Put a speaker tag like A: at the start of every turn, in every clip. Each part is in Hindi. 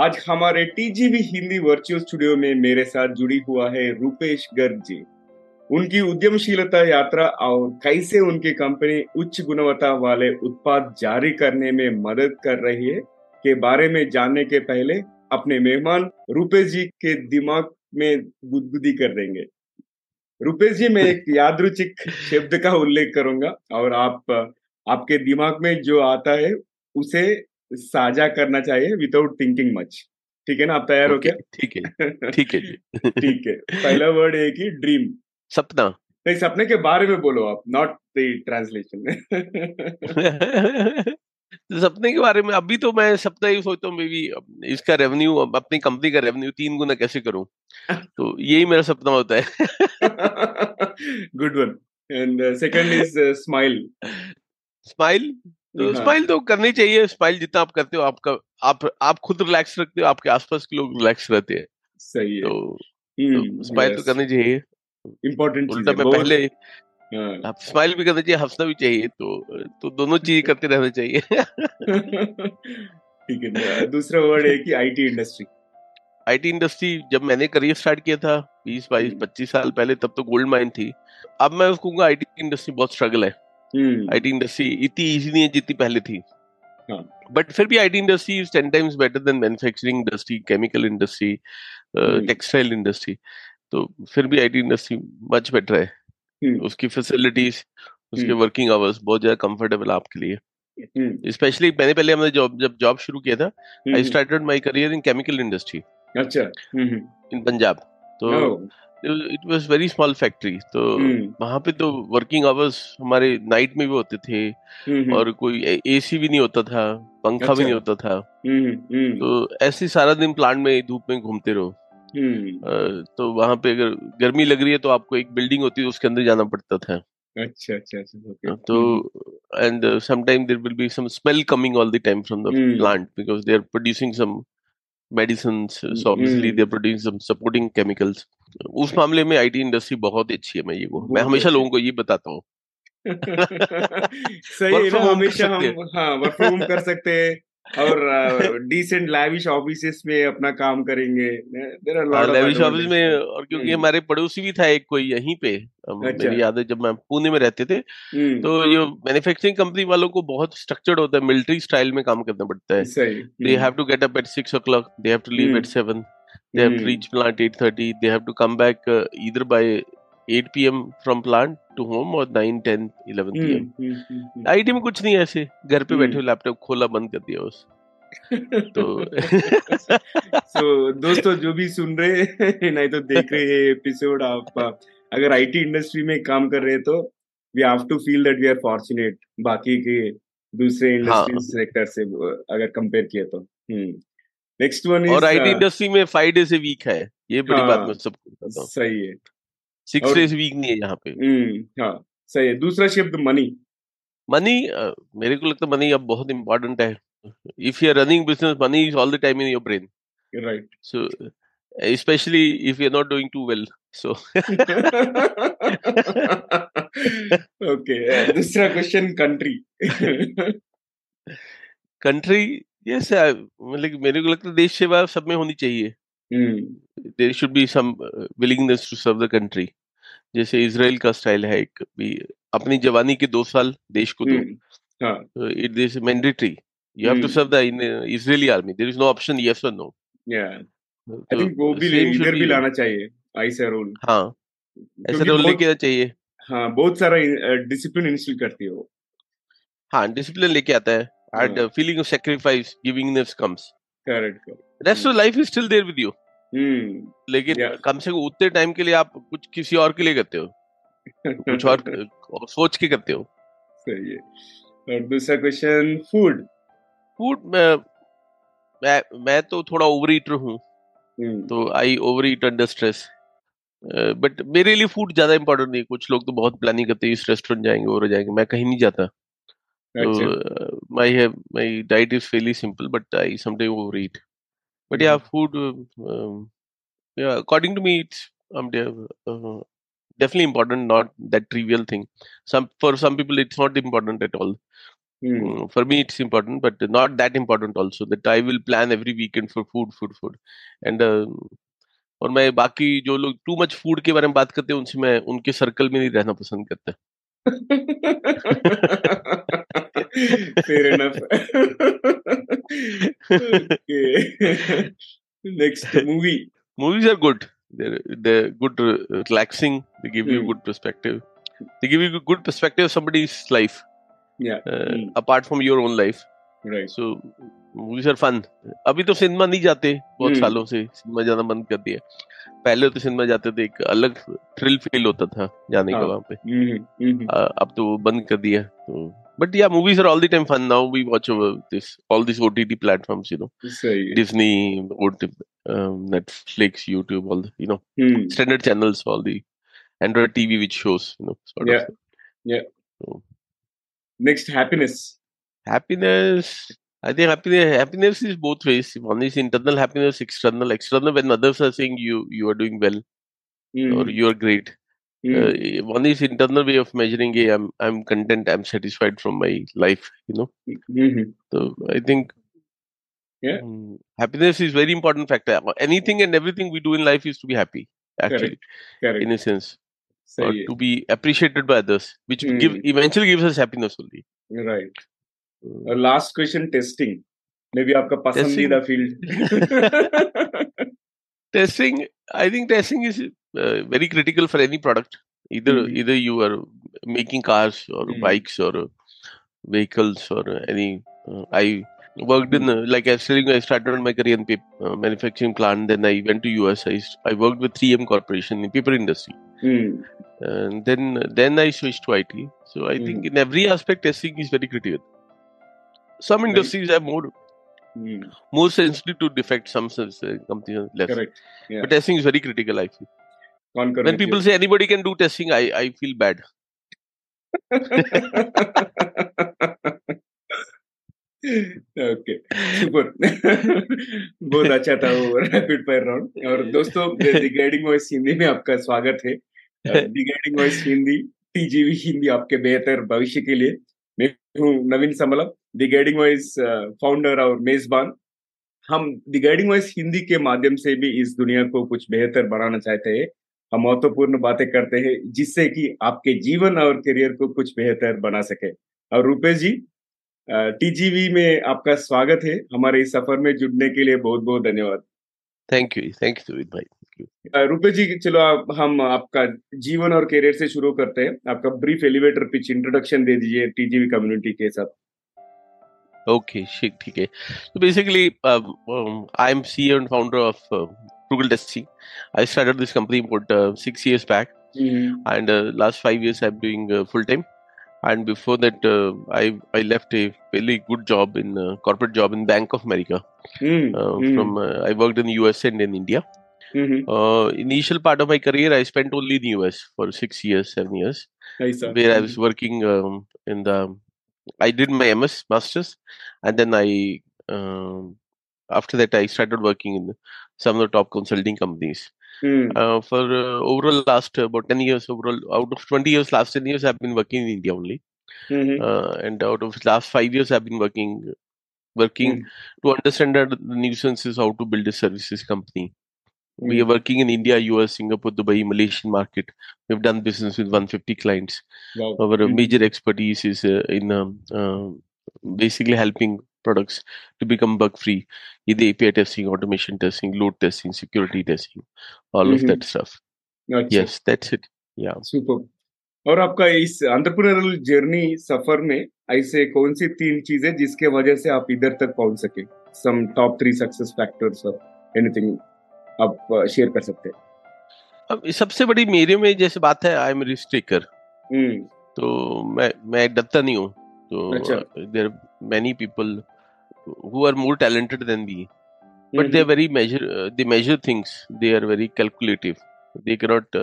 A: आज हमारे टीजीवी हिंदी वर्चुअल स्टूडियो में मेरे साथ जुड़ी हुआ है रूपेश गर्ग जी। उनकी उद्यमशीलता यात्रा और कैसे उनकी कंपनी उच्च गुणवत्ता वाले उत्पाद जारी करने में मदद कर रही है के बारे में जानने के पहले अपने मेहमान रूपेश जी के दिमाग में गुदगुदी कर देंगे। रूपेश जी, मैं एक यादरुचिक शब्द का उल्लेख करूँगा और आप, आपके दिमाग में जो आता है, उसे साझा करना चाहिए विदाउट थिंकिंग मच ठीक है ना? आप तैयार हो क्या?
B: ठीक है ठीक है
A: ठीक है। पहला वर्ड है कि ड्रीम
B: सपना।
A: नहीं सपने के बारे में बोलो आप नॉट द ट्रांसलेशन
B: सपने के बारे में अभी तो मैं सपना ही सोचता हूँ भी इसका रेवेन्यू अपनी कंपनी का रेवेन्यू तीन गुना कैसे करूँ? तो यही मेरा सपना होता है।
A: Good one and second is smile
B: smile तो स्माइल हाँ। तो करनी चाहिए स्माइल जितना आप करते हो आपका आप आप खुद रिलैक्स रखते हो आपके आसपास के लोग रिलैक्स रहते हैं।
A: सही है।
B: तो, तो स्माइल तो करनी चाहिए।
A: इम्पोर्टेंट
B: उल्टा मैं पहले हाँ। आप स्माइल भी करना चाहिए हंसना भी चाहिए तो तो दोनों चीज़ करते रहना चाहिए।
A: ठीक है दूसरा वर्ड है कि आईटी इंडस्ट्री
B: आईटी इंडस्ट्री जब मैंने करियर स्टार्ट किया था बीस बाईस हम्म। पच्चीस साल पहले तब तो गोल्ड माइन थी। अब मैं उसको कहूँगा आईटी इंडस्ट्री बहुत स्ट्रगल है। आईटी इंडस्ट्री इतनी इजी नहीं है जितनी पहले थी। बट हाँ। फिर भी IT industry is ten times better than manufacturing industry chemical industry textile industry तो फिर भी आईटी इंडस्ट्री मच बेटर है। हम्म। उसकी फैसिलिटीज़ उसके वर्किंग हम्म। आवर्स बहुत ज़्यादा कंफर्टेबल आपके लिए। स्पेशली। मैंने पहले हमने जॉब जब जॉब शुरू किया था I started my career in chemical industry
A: अच्छा।
B: इन पंजाब तो it was very small factory तो वहाँ पे तो वर्किंग आवर्स हमारे नाइट में भी होते थे और कोई एसी भी नहीं होता था पंखा अच्छा। भी नहीं होता था। तो ऐसे सारा दिन प्लांट में धूप में घूमते रहो। तो वहाँ पे अगर गर्मी लग रही है तो आपको एक बिल्डिंग होती है उसके अंदर जाना पड़ता था।
A: अच्छा अच्छा अच्छा
B: तो and sometime there will be some smell coming all the time from the plant because they are producing some medicine supporting chemicals उस मामले में आई टी इंडस्ट्री बहुत अच्छी है मैं ये को मैं हमेशा लोगों को ये बताता हूँ।
A: सही है हमेशा हम हाँ। वर्क फ्रॉम होम कर सकते हैं। और डिसेंट लैविश ऑफिसेस में अपना काम करेंगे।
B: लैविश ऑफ़िस में और क्योंकि हम्म। हमारे पड़ोसी भी था एक कोई यहीं पे अच्छा। मेरी याद है जब मैं पुणे में रहते थे हम्म। तो ये मैन्युफैक्चरिंग कंपनी वालों को बहुत स्ट्रक्चर्ड होता है मिलिट्री स्टाइल में काम करना पड़ता है। They have to get up at six o'clock they have to leave at seven they have to reach plant 8:30 they have to come back uh, either by 8 PM from plant to home और 9 10 11 पीएम आईटी में कुछ नहीं ऐसे। घर पे बैठे हुए लैपटॉप खोला बंद कर दिया उस तो
A: so, दोस्तों जो भी सुन रहे हैं नहीं तो देख रहे हैं एपिसोड आप अगर आईटी इंडस्ट्री में काम कर रहे हैं तो we have to feel that we are fortunate बाकी के दूसरे इंडस्ट्री हाँ. सेक्टर से अगर कंपेयर किया तो। नेक्स्ट वन
B: और आईटी इंडस्ट्री में फाइव डेज़ ए वीक है। ये बड़ी हाँ, बात मैं सबको
A: सही है।
B: सिक्स डेज़ वीक नहीं है यहाँ पे।
A: हम्म, हाँ सही है। दूसरा शब्द मनी
B: मनी मेरे को लगता है मनी अब बहुत इम्पोर्टेंट है। If you are running business money is all the time in your brain
A: right
B: so especially if you're not doing too well so
A: okay दूसरा क्वेश्चन कंट्री
B: कंट्री यस मतलब मेरे को लगता है देश सेवा सब में होनी चाहिए। There should be some willingness to serve the country जैसे इसराइल का स्टाइल है एक भी अपनी जवानी के दो साल देश को दो। It this mandatory you have to serve the Israeli army there is no option yes और नो
A: या आई थिंक वो भी इधर भी लाना चाहिए ऐसा रोल
B: हाँ ऐसा रोल लेके आना चाहिए।
A: हाँ बहुत सारा डिसिप्लिन इंस्टिल करती है वो।
B: हाँ डिसिप्लिन लेके आता है। And feeling of sacrifice givingness comes
A: correct correct
B: rest of life is still there with you लेकिन yeah. कम से कम उतने टाइम के लिए आप कुछ किसी और के लिए करते हो? कुछ और सोच के करते हो?
A: सही है। और दूसरा क्वेश्चन फ़ूड
B: फ़ूड मैं मैं मैं तो थोड़ा ओवर ईटर हूँ hmm. तो I over eat under stress but मेरे लिए फ़ूड ज़्यादा इंपॉर्टेंट नहीं कुछ लोग तो बहुत प्लानिंग करते हैं इस रेस्टोरेंट जाएँगे और जाएँगे। मैं कहीं नहीं जाता। तो my my diet is fairly simple but I sometime over eat but yeah food um, yeah according to me it's um, uh, definitely important not that trivial thing some for some people it's not important at all Hmm. For me, it's important, but not that important also. That I will plan every weekend for food, food, food, and uh, और मैं बाकी जो लोग टू मच फ़ूड के बारे में बात करते हैं उनसे मैं उनके सर्कल में नहीं रहना पसंद करता
A: Fair enough. okay. Next movie.
B: Movies are good. They're they're good, uh, relaxing. They give mm. you hmm. good perspective. They give you a good perspective of somebody's life.
A: Yeah. Uh, mm.
B: Apart from your own life.
A: Right.
B: So movies are fun अभी तो सिनेमा नहीं जाते बहुत hmm. सालों से सिनेमा जाना बंद कर दिया। पहले तो सिनेमा जाते थे एक अलग थ्रिल फील होता था जाने का हाँ। वहाँ पे। hmm. Hmm. अब तो बंद कर दिया तो but yeah movies are all the time fun now we watch this all this OTT platforms you know Disney Netflix YouTube all you know standard channels all the Android TV which shows you know
A: sort of yeah next happiness
B: happiness I think happiness, happiness is both ways. One is internal happiness, external. External when others are saying you you are doing well mm. or you are great. Mm. Uh, one is internal way of measuring. Hey, I'm I'm content. I'm satisfied from my life. You know.
A: Mm-hmm.
B: So I think.
A: Yeah. Um,
B: happiness is very important factor. Anything and everything we do in life is to be happy. Actually,
A: Correct. Correct.
B: in a sense, or to be appreciated by others, which mm. give eventually gives us happiness only.
A: Right. Last question testing maybe आपका पसंदीदा field
B: testing I think testing is very critical for any product either mm. either you are making cars or mm. bikes or uh, vehicles or uh, any uh, i worked in uh, like i was telling you i started my career in paper, manufacturing plant then i went to us I, I worked with 3m corporation in paper industry
A: mm.
B: and then then i switched to it so i think in every aspect testing is very critical Some industries right. have more mm. more sensitive to defect. Some uh, companies less.
A: Correct. Yeah.
B: But testing is very critical. I feel.
A: Concurrent,
B: when people say anybody can do testing, I I feel bad.
A: Okay super बहुत अच्छा था वो रैपिड फायर राउंड और दोस्तों दी वॉइस हिंदी में आपका स्वागत है the voice Hindi TGV Hindi आपके बेहतर भविष्य के लिए Naveen Samlam the guiding voice founder और मेजबान हम दी गाइडिंग वॉइस हिंदी के माध्यम से भी इस दुनिया को कुछ बेहतर बनाना चाहते हैं। हम महत्वपूर्ण बातें करते हैं जिससे कि आपके जीवन और करियर को कुछ बेहतर बना सके। और रूपेश जी टीजीवी uh, में आपका स्वागत है। हमारे इस सफ़र में जुड़ने के लिए बहुत बहुत धन्यवाद।
B: Thank you thank you Sumit भाई।
A: रुपे जी चलो हम आपका जीवन और करियर से शुरू करते हैं। आपका ब्रीफ एलिवेटर पिच इंट्रोडक्शन दे दीजिए टीजीवी कम्युनिटी के साथ।
B: ओके ठीक ठीक है। तो basically I am CEO and founder of Google Desty I started this company about 6 years back and last 5 years I am doing full time and before that I I left a very good job in corporate job in Bank of America from I work in US and in India
A: Mm-hmm.
B: Uh, initial part of my career, I spent only in the US for six years, seven years,
A: nice,
B: where I was working um, in the. I did my MS masters, and then I um, after that I started working in some of the top consulting companies.
A: Mm.
B: Uh, for uh, overall last about 10 years overall out of 20 years last 10 years i've been working in india only
A: mm-hmm.
B: uh, and out of last 5 years i've been working working mm. to understand the nuisances how to build a services company we are hmm. working in India, US, Singapore, Dubai, Malaysian market. We've done business with 150 clients.
A: Wow.
B: Our mm-hmm. major expertise is uh, in um, uh, basically helping products to become bug free, either API testing, automation testing, load testing, security testing, all mm-hmm. of that stuff.
A: अच्छा.
B: Yes, that's it. Yeah.
A: Super. और आपका इस अंतरप्रेन्योरल जर्नी सफ़र में ऐसे कौन सी तीन चीज़ें जिसके वजह से आप इधर तक पहुँच सके some top three success factors और एनीथिंग आप शेयर कर सकते हैं।
B: अब सबसे बड़ी मेरे में जैसे बात है आई एम रिस्क टेकर तो मैं मैं डरता नहीं हूँ। तो there many people who are more talented than me but they are very major they major things they are very calculative they cannot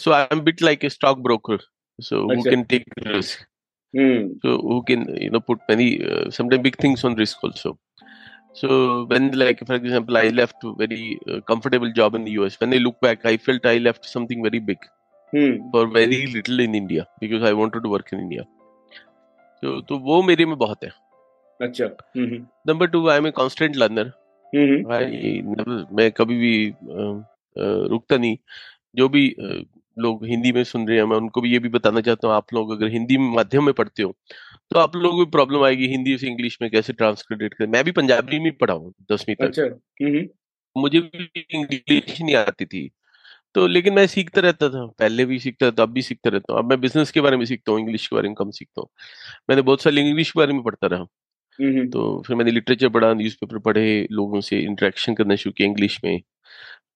B: so i am a bit like a stock broker so who can take risk?
A: mm.
B: so who can you know put many uh, sometimes big things on risk also So when, like for example, I left a very uh, comfortable job in the US. When I look back, I felt I left something very big
A: hmm.
B: for very little in India because I wanted to work in India. तो तो वो मेरे में बहुत है
A: अच्छा
B: number two I am a constant learner मैं कभी भी रुकता नहीं जो भी लोग हिंदी में सुन रहे हैं मैं उनको भी ये भी बताना चाहता हूँ आप लोग अगर हिंदी माध्यम में पढ़ते हो तो आप लोगों को भी प्रॉब्लम आएगी हिंदी से इंग्लिश में कैसे ट्रांसलेट करें। मैं भी पंजाबी में पढ़ा हूँ दसवीं तक। अच्छा मुझे भी इंग्लिश नहीं आती थी। तो लेकिन मैं सीखता रहता था पहले भी सीखता था अब भी सीखता रहता हूँ। अब मैं बिज़नेस के बारे में सीखता हूँ इंग्लिश के बारे में कम सीखता हूँ। मैंने बहुत सारे इंग्लिश के बारे में पढ़ता रहा। तो फिर मैंने लिटरेचर पढ़ा न्यूज़पेपर पढ़े लोगों से इंटरेक्शन करना शुरू किया इंग्लिश में।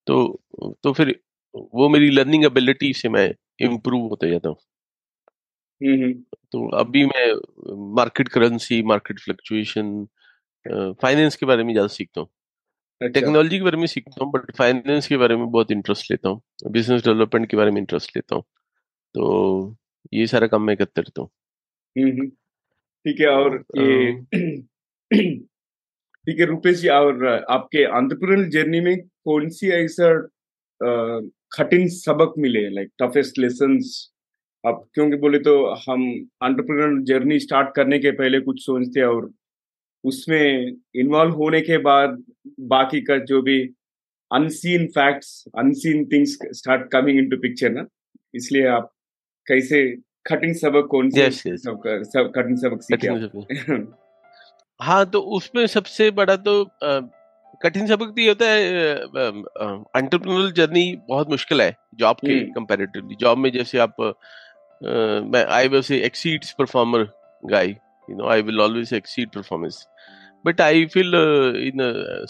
B: तो तो फिर वो मेरी लर्निंग एबिलिटी से मैं इम्प्रूव होता जाता हूँ। तो अभी मैं market currency market fluctuation finance के बारे में ज़्यादा सीखता हूँ। अच्छा। टेक्नोलॉजी के बारे में सीखता हूँ बट फाइनेंस के बारे में बहुत इंटरेस्ट लेता हूँ। बिज़नेस डेवलपमेंट के बारे में इंटरेस्ट लेता हूँ। तो ये सारा काम मैं करते रहता हूँ।
A: ठीक है और ये ठीक है रूपेश जी और आपके आंध्रप्रदेश जर्नी में कौन सी ऐसा कठिन सबक मिले लाइक टफेस्ट लेसन अब क्योंकि बोले तो हम आंट्रप्रनर जर्नी स्टार्ट करने के पहले कुछ सोचते और उसमें इन्वॉल्व होने के बाद बाकी का जो भी unseen facts unseen things start coming into picture ना। इसलिए आप कैसे कठिन सबक कौन से yes, yes. सब कठिन सबक सीखे
B: हाँ तो उसमें सबसे बड़ा तो कठिन सबक तो ये होता है एंटरप्रेन्योरल जर्नी बहुत मुश्किल है जॉब के कंपैरेटिवली जॉब में जैसे आप मैं I will say exceeds performer guy you know I will always exceed performance but I feel in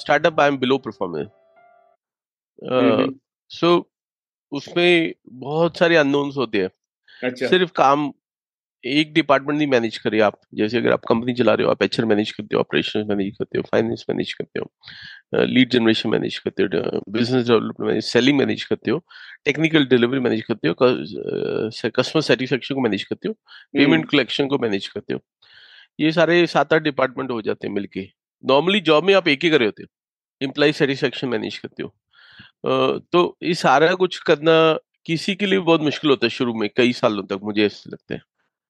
B: startup I am below performer so उसमें बहुत सारे अननोन्स होते हैं। अच्छा. सिर्फ़ काम एक डिपार्टमेंट नहीं मैनेज करे आप। जैसे अगर आप कंपनी चला रहे हो आप एचआर मैनेज करते हो ऑपरेशन मैनेज करते हो फाइनेंस मैनेज करते हो लीड जनरेशन मैनेज करते हो business development manage selling manage करते हो टेक्निकल डिलीवरी मैनेज करते हो कस्टमर सेटिस्फेक्शन को मैनेज करते हो पेमेंट कलेक्शन को मैनेज करते हो। ये सारे सात आठ डिपार्टमेंट हो जाते हैं मिलके। नॉर्मली जॉब में आप एक ही करे होते हो। एम्प्लॉय सेटिस्फेक्शन मैनेज करते हो। तो ये सारा कुछ करना किसी के लिए बहुत मुश्किल होता है शुरू में कई सालों तक मुझे ऐसे लगता है।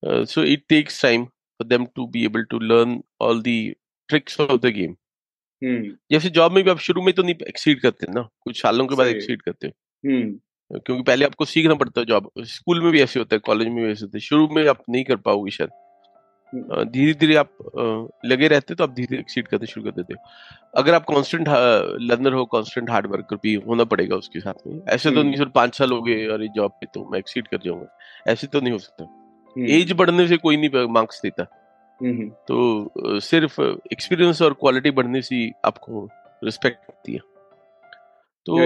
B: Uh, so it takes time for them to be able to learn all the tricks of the game. Hmm. जैसे जॉब में भी आप शुरू में तो नहीं एक्सीड करते ना कुछ सालों के बाद एक्सीड करते hmm. क्योंकि पहले आपको सीखना पड़ता है जॉब स्कूल में भी ऐसे होता है कॉलेज में भी ऐसे होता है शुरू में आप नहीं कर पाओगे शायद hmm. धीरे धीरे आप लगे रहते तो आप धीरे धीरे एक्सीड करते शुरू कर देते हो अगर आप कांस्टेंट लर्नर हो कांस्टेंट हार्ड वर्कर भी होना पड़ेगा उसके साथ में ऐसे तो नहीं सर पाँच साल हो गए और जॉब पे तो मैं एक्सीड कर जाऊँगा ऐसे तो नहीं हो सकता हम्म। एज बढ़ने से कोई नहीं मार्क्स देता। हम्म, हम्म। तो सिर्फ़ एक्सपीरियंस और क्वालिटी बढ़ने से आपको रिस्पेक्ट होती है। तो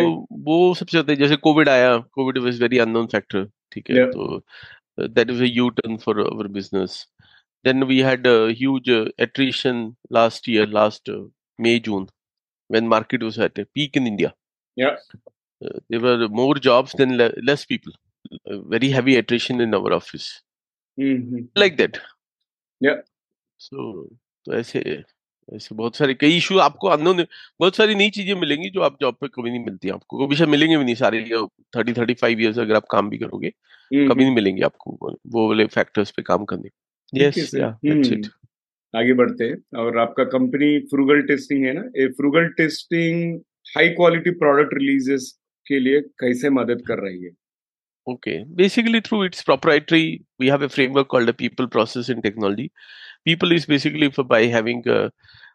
B: वो सबसे ज़्यादा जैसे कोविड आया COVID was very unknown factor ठीक है? तो that was U turn for our business then we had huge attrition last year last May June when market was at peak in India there more jobs than less people very heavy attrition in our office like that so तो ऐसे ऐसे बहुत सारे कई इशू आपको अननोन बहुत सारी नई चीज़ें मिलेंगी जो आप जॉब पे कभी नहीं मिलती आपको। कभी शायद मिलेंगे भी नहीं सारे थर्टी थर्टी फाइव ईयर्स अगर आप काम भी करोगे कभी नहीं मिलेंगे आपको वो वाले फैक्टर्स पे काम करने। यस
A: आगे बढ़ते हैं। और आपका कंपनी फ्रूगल टेस्टिंग है ना? ये frugal testing high quality product releases के लिए कैसे मदद कर रही है?
B: Okay. Basically, through its proprietary, we have a framework called the people process and technology. People is basically for by having uh,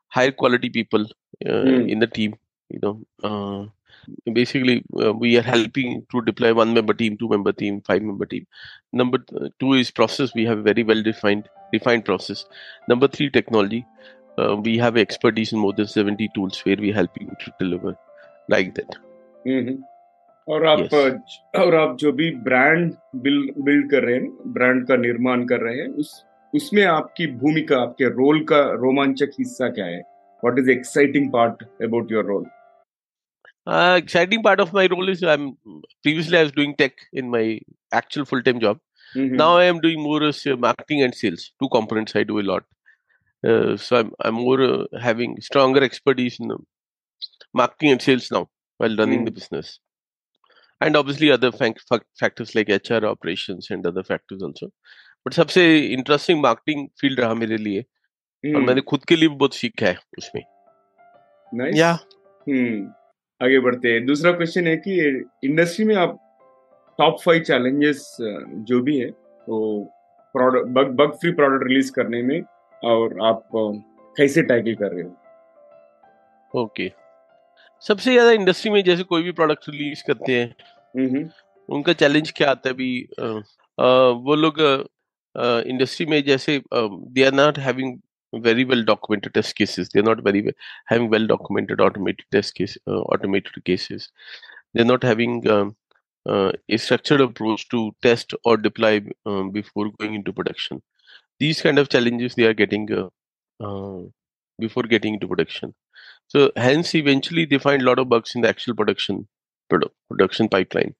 B: higher quality people uh, mm. in the team. You know, uh, basically uh, we are helping to deploy one member team, two member team, five member team. Number two is process. We have a very well defined defined process. Number three, technology. Uh, we have expertise in more than 70 tools where we are helping to deliver like that.
A: Mm-hmm. और आप yes. और आप जो भी ब्रांड बिल्ड बिल्ड कर रहे हैं ब्रांड का निर्माण कर रहे हैं उस उसमें आपकी भूमिका आपके रोल का रोमांचक हिस्सा क्या है what is exciting part about your role
B: Uh, exciting part of my role is I'm previously I was doing tech in my actual full time job. Mm-hmm. Now I am doing more as uh, marketing and sales. Two components I do a lot. Uh, so I'm I'm more uh, having stronger expertise in marketing and sales now while running mm. the business. And obviously other factors like HR operations and other factors also. But सबसे इंटरेस्टिंग मार्केटिंग फ़ील्ड रहा मेरे लिए hmm.
A: और
B: मैंने खुद के लिए भी बहुत सीखा है उसमें।
A: नाइस
B: या
A: हम्म आगे बढ़ते हैं। दूसरा क्वेश्चन है कि इंडस्ट्री में आप टॉप फाइव चैलेंजेस जो भी है वो product bug bug free product release करने में और आप कैसे टैकल कर रहे हो?
B: ओके सबसे ज़्यादा इंडस्ट्री में जैसे कोई भी प्रोडक्ट रिलीज़ करते हैं उनका चैलेंज क्या आता है भी वो लोग इंडस्ट्री में जैसे they are not having very well documented test cases they are not very well having well documented automated test case automated cases they are not having a structured approach to test और deploy before going into production these kind of challenges they are getting before getting into production so hence eventually they find a lot of bugs in the actual production produ- production pipeline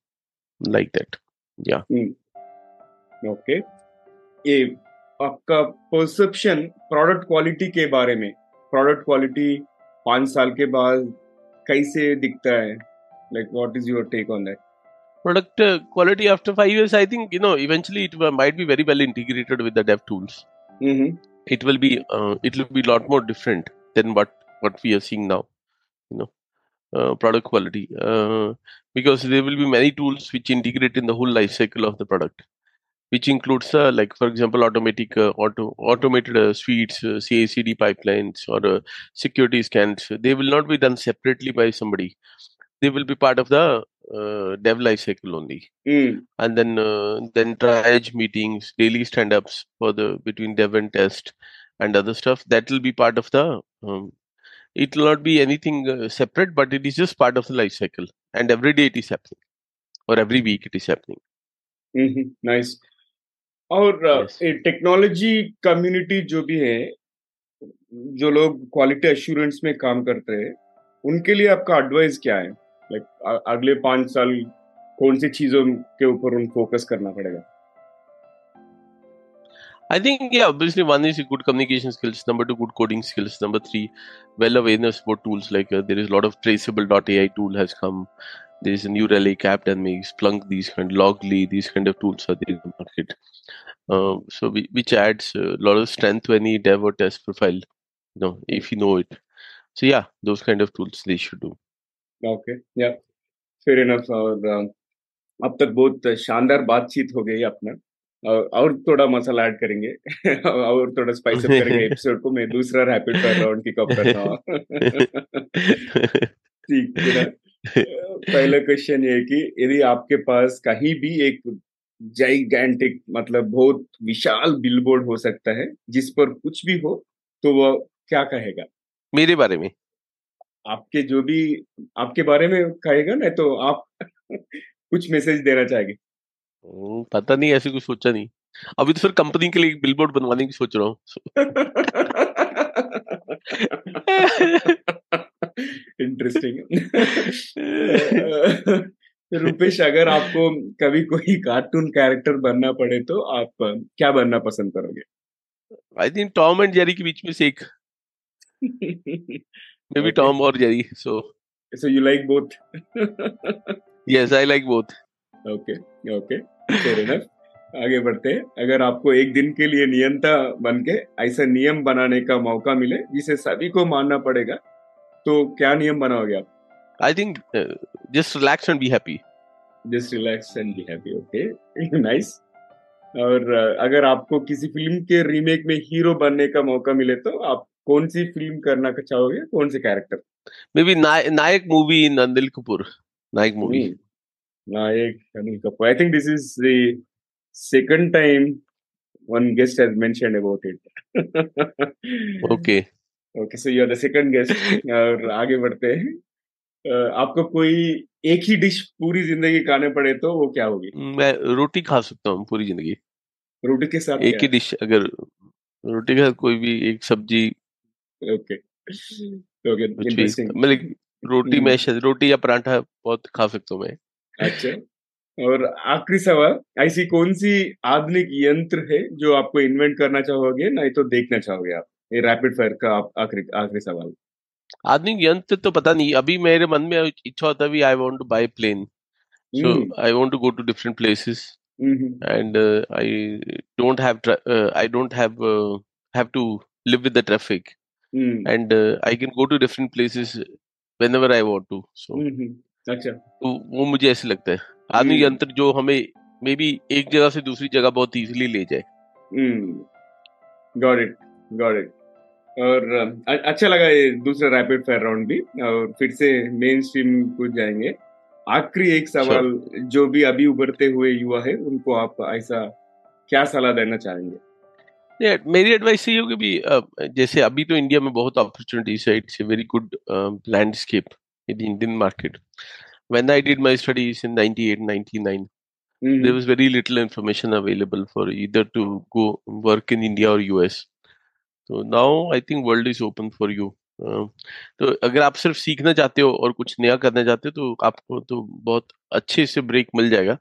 B: like that yeah
A: okay ये आपका परसेप्शन प्रोडक्ट क्वालिटी के बारे में प्रोडक्ट क्वालिटी पांच साल के बाद कैसे दिखता है like what is your take on that
B: product uh, quality after five years i think you know eventually it uh, might be very well integrated with the dev tools
A: hmm
B: it will be uh, it will be a lot more different than what what we are seeing now you know uh, product quality. Uh, because there will be many tools which integrate in the whole life cycle of the product which includes uh, like for example automatic uh, auto automated uh, suites uh, cacd pipelines or uh, security scans. They will not be done separately by somebody. They will be part of the dev life cycle only.
A: Mm.
B: and then then triage meetings daily stand ups for the between dev and test and other stuff that will be part of the um, it will not be anything uh, separate but it is just part of the life cycle and every day it is happening or every week it is happening
A: nice और
B: Yes.
A: टेक्नोलॉजी कम्युनिटी जो भी है जो लोग क्वालिटी एश्योरेंस में काम करते हैं उनके लिए आपका एडवाइस क्या है लाइक अगले पाँच साल कौन सी चीज़ों के ऊपर उन फोकस करना पड़ेगा
B: I think yeah, obviously one is good communication skills, number two good coding skills, number three well awareness about tools like uh, there is a lot of traceable.ai tool has come. There is a new Relic app that makes Splunk these kind Logly these kind of tools are there in the market. Uh, so we, which adds a lot of strength to any dev or test profile, you know, if you know it. So yeah, those kind of tools they should do.
A: Okay या फेयर इनफ और uh, अब तक बहुत शानदार बातचीत हो गई अपना और और थोड़ा मसाला ऐड करेंगे। और थोड़ा स्पाइस अप करेंगे एपिसोड को। मैं दूसरा rapid fire round kick off करता हूँ। ठीक है पहला क्वेश्चन ये कि यदि आपके पास कहीं भी एक जाइगैंटिक मतलब बहुत विशाल बिलबोर्ड हो सकता है जिस पर कुछ भी हो तो वह क्या कहेगा?
B: मेरे बारे में?
A: आपके जो भी आपके बारे में कहेगा ना तो आप कुछ मैसेज देना चाहेंगे।
B: हम्म, पता नहीं ऐसे कुछ सोचा नहीं। अभी तो फिर कंपनी के लिए एक बिलबोर्ड बनवाने की सोच रहा हूँ।
A: इंटरेस्टिंग रुपेश अगर आपको कभी कोई कार्टून कैरेक्टर बनना पड़े तो आप क्या बनना पसंद करोगे?
B: I think Tom and Jerry के बीच में से एक। मे बी टॉम और
A: Jerry so so you
B: like both yes I
A: like both okay okay आगे बढ़ते हैं। अगर आपको एक दिन के लिए नियंता बन के ऐसा नियम बनाने का मौका मिले जिसे सभी को मानना पड़ेगा तो क्या नियम बनाओगे आप?
B: I think just relax and be happy
A: just relax and be happy okay nice और uh, अगर आपको किसी फ़िल्म के रीमेक में हीरो बनने का मौका मिले तो आप कौन सी फ़िल्म करना चाहोगे? कौन से
B: character maybe Nayak movie Anil Kapoor Nayak movie
A: Nayak Anil Kapoor. I think this is the second time one guest has mentioned about it.
B: Okay
A: okay so you are the second guest. और आगे बढ़ते हैं। अ, आपको कोई एक ही डिश पूरी ज़िंदगी खाने पड़े तो वो क्या होगी?
B: मैं रोटी खा सकता हूँ पूरी ज़िंदगी।
A: रोटी के साथ
B: एक ही डिश अगर रोटी के साथ कोई भी एक सब्ज़ी।
A: ओके ओके इंटरेस्टिंग
B: मतलब रोटी
A: हम्म।
B: में शायद रोटी या पराठा बहुत खा सकता हूँ मैं।
A: अच्छा। और आखिरी सवाल ऐसी कौन सी आधुनिक यंत्र है जो आपको इन्वेंट करना चाहोगे नहीं तो देखना चाहोगे आप? ये रैपिड फायर का आखिरी आखिरी सवाल।
B: आदमी यंत्र तो पता नहीं अभी मेरे मन में इच्छा होता है I want to
A: buy
B: plane so I want to go to different places I don't have uh, have to live with the traffic,
A: mm.
B: and uh, I can go to different places whenever I want to. So.
A: mm-hmm. अच्छा।
B: तो वो मुझे ऐसे लगता है। आधुनिक
A: हम्म।
B: यंत्र जो हमें मे बी एक जगह से दूसरी जगह बहुत इजीली ले जाए।
A: गॉट इट गॉट इट और अच्छा लगा ये दूसरा रैपिड फायर राउंड भी और फिर से मेन स्ट्रीम को जाएँगे। आखिरी एक सवाल जो भी अभी उभरते हुए युवा है उनको आप ऐसा क्या सलाह देना चाहेंगे?
B: Yeah, मेरी एडवाइस यही होगी भी जैसे अभी तो इंडिया में बहुत अपॉर्चुनिटीज़ है it's a very good landscape in the Indian market when I did my studies in 98 99
A: hmm,
B: there was very little information available for either to go work in India or US. So now I think world is open for you. Uh, तो अगर आप सिर्फ़ सीखना चाहते हो और कुछ नया करना चाहते हो तो आपको तो बहुत अच्छे से ब्रेक मिल जाएगा।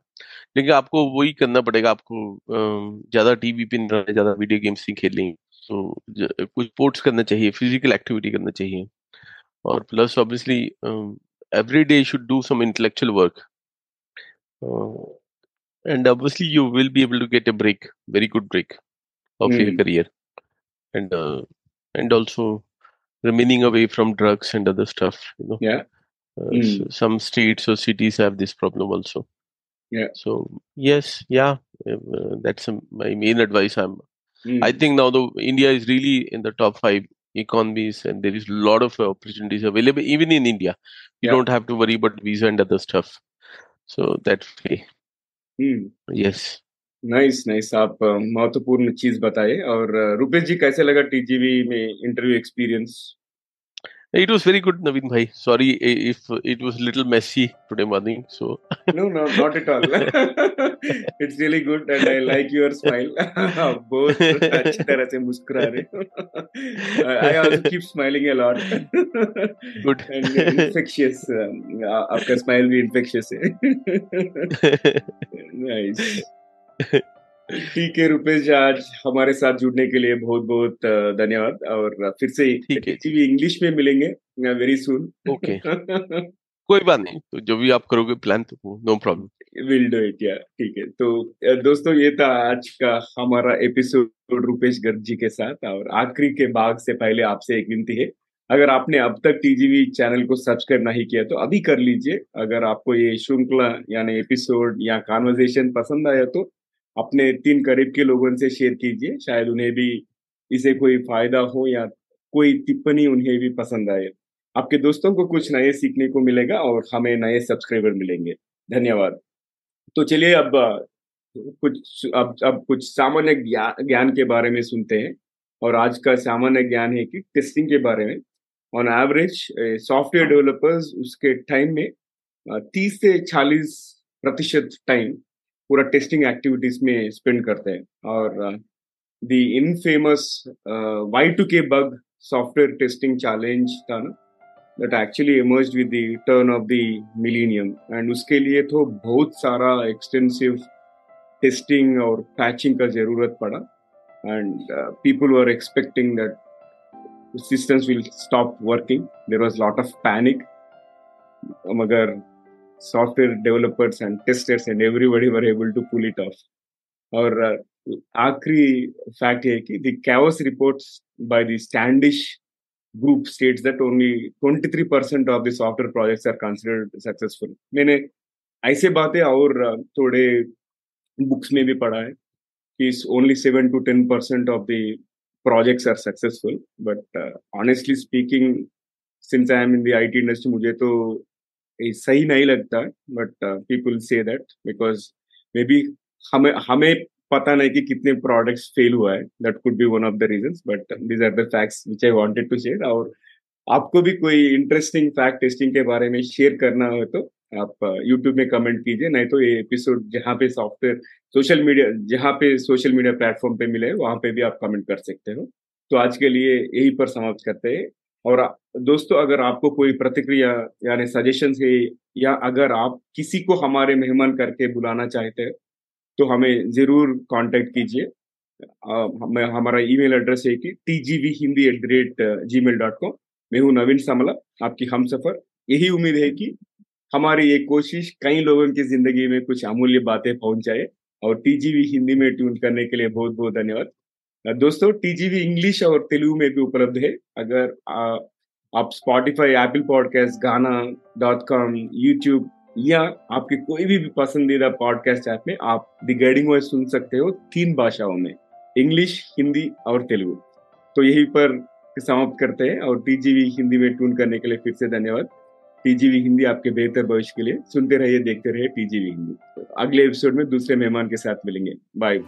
B: लेकिन आपको वही करना पड़ेगा आपको ज़्यादा टीवी पे नहीं रहना ज़्यादा वीडियो गेम्स नहीं खेलनी। तो कुछ स्पोर्ट्स करना चाहिए फ़िज़िकल एक्टिविटी करना चाहिए। or plus obviously um, every day you should do some intellectual work. Uh, and obviously you will be able to get a break very good break of mm. your
A: hmm.
B: career. And uh, and also remaining away from drugs and other stuff you know.
A: Yeah.
B: Uh,
A: mm.
B: so some states or cities have this problem also.
A: Yeah.
B: So yes yeah uh, that's my main advice. I'm
A: mm.
B: i think now the india is really in the top 5 economies and there is a lot of opportunities available even in india you
A: Yeah.
B: don't have to worry about visa and other stuff so that way
A: hmm.
B: yes
A: nice nice आप महत्वपूर्ण चीज़ बताए और रुपेश जी कैसे लगा टीजीवी में interview experience
B: It was very good, Naveen bhai. Sorry i- if it was a little messy today morning. So
A: No, no, not at all. it's really good, and I like your smile. बहुत अच्छी तरह से मुस्कुरा रहे हो. I also keep smiling a lot.
B: Good.
A: And infectious. um, आ- आपका स्माइल भी infectious है. Nice. ठीक है रुपेश आज हमारे साथ जुड़ने के लिए बहुत बहुत धन्यवाद और फिर से
B: ठीक है।
A: टीवी इंग्लिश में मिलेंगे वेरी सुन
B: Okay. कोई बात नहीं तो जो भी आप करोगे प्लान तो no problem
A: will do it या ठीक है। तो दोस्तों ये था आज का हमारा एपिसोड रुपेश गर्ग जी के साथ और आखिरी के भाग से पहले आपसे एक विनती है। अगर आपने अब तक टीजीवी चैनल को सब्सक्राइब नहीं किया तो अभी कर लीजिए। अगर आपको ये श्रृंखला यानी एपिसोड या कॉन्वर्जेशन पसंद आया तो अपने तीन करीब के लोगों से शेयर कीजिए। शायद उन्हें भी इसे कोई फ़ायदा हो या कोई टिप्पणी उन्हें भी पसंद आए। आपके दोस्तों को कुछ नए सीखने को मिलेगा और हमें नए सब्सक्राइबर मिलेंगे। धन्यवाद। तो चलिए अब, कुछ, अब अब कुछ सामान्य ज्ञा- ज्ञान के बारे में सुनते हैं। और आज का सामान्य ज्ञान है कि टेस्टिंग के बारे में। ऑन एवरेज सॉफ्टवेयर डेवलपर्स उसके टाइम में तीस से चालीस प्रतिशत टाइम पूरा टेस्टिंग एक्टिविटीज़ में स्पेंड करते हैं। और the infamous Y two K bug software testing challenge था ना that actually emerge with the turn of the millennium and उसके लिए तो बहुत सारा एक्सटेंसिव टेस्टिंग और पैचिंग का ज़रूरत पड़ा। And people are expecting that systems will stop working there was lot of panic मगर software developers and testers and everybody were able to pull it off और uh, आखिरी फैक्ट है कि the chaos reports by the Standish group states that only 23% of the software projects are considered successful. मैंने ऐसे बातें और अ, थोड़े बुक्स में भी पढ़ा है कि only 7 to 10% of the projects are successful. But uh, honestly speaking, since I am in the IT industry, मुझे तो सही नहीं लगता but people say that because maybe हमें हमें पता नहीं कि कितने प्रोडक्ट्स फेल हुआ है that could be one of the reason but these are the facts which I wanted to share और आपको भी कोई इंटरेस्टिंग फैक्ट टेस्टिंग के बारे में शेयर करना हो तो आप यूट्यूब में कमेंट कीजिए, नहीं तो ये एपिसोड जहाँ पे सॉफ्टवेयर सोशल मीडिया जहाँ पे सोशल मीडिया प्लेटफॉर्म पे मिले, वहाँ पे भी आप कमेंट कर सकते हो। तो आज के लिए यही पर समाप्त करते हैं। और दोस्तों, अगर आपको कोई प्रतिक्रिया, यानी सजेशन है, या अगर आप किसी को हमारे मेहमान करके बुलाना चाहते हैं तो हमें ज़रूर कांटेक्ट कीजिए। हमें हमारा ईमेल एड्रेस है कि T G V Hindi at the rate gmail dot com मैं हूँ नवीन सामला, आपकी हम सफ़र यही उम्मीद है कि हमारी ये कोशिश कई लोगों की ज़िंदगी में कुछ अमूल्य बातें पहुँचाए। और टी जी वी हिंदी में ट्यून करने के लिए बहुत बहुत धन्यवाद। दोस्तों टीजीवी इंग्लिश और तेलुगु में भी उपलब्ध है। अगर आ, आप Spotify Apple podcast Gaana dot com YouTube या आपके कोई भी पसंदीदा पॉडकास्ट ऐप में आप द गाइडिंग वॉइस सुन सकते हो तीन भाषाओं में इंग्लिश हिंदी और तेलुगु। तो यही पर समाप्त करते हैं और टीजीवी हिंदी में ट्यून करने के लिए फिर से धन्यवाद। टीजीवी हिंदी आपके बेहतर भविष्य के लिए। सुनते रहिए देखते रहिए टीजीवी हिंदी अगले एपिसोड में दूसरे मेहमान के साथ मिलेंगे। बाय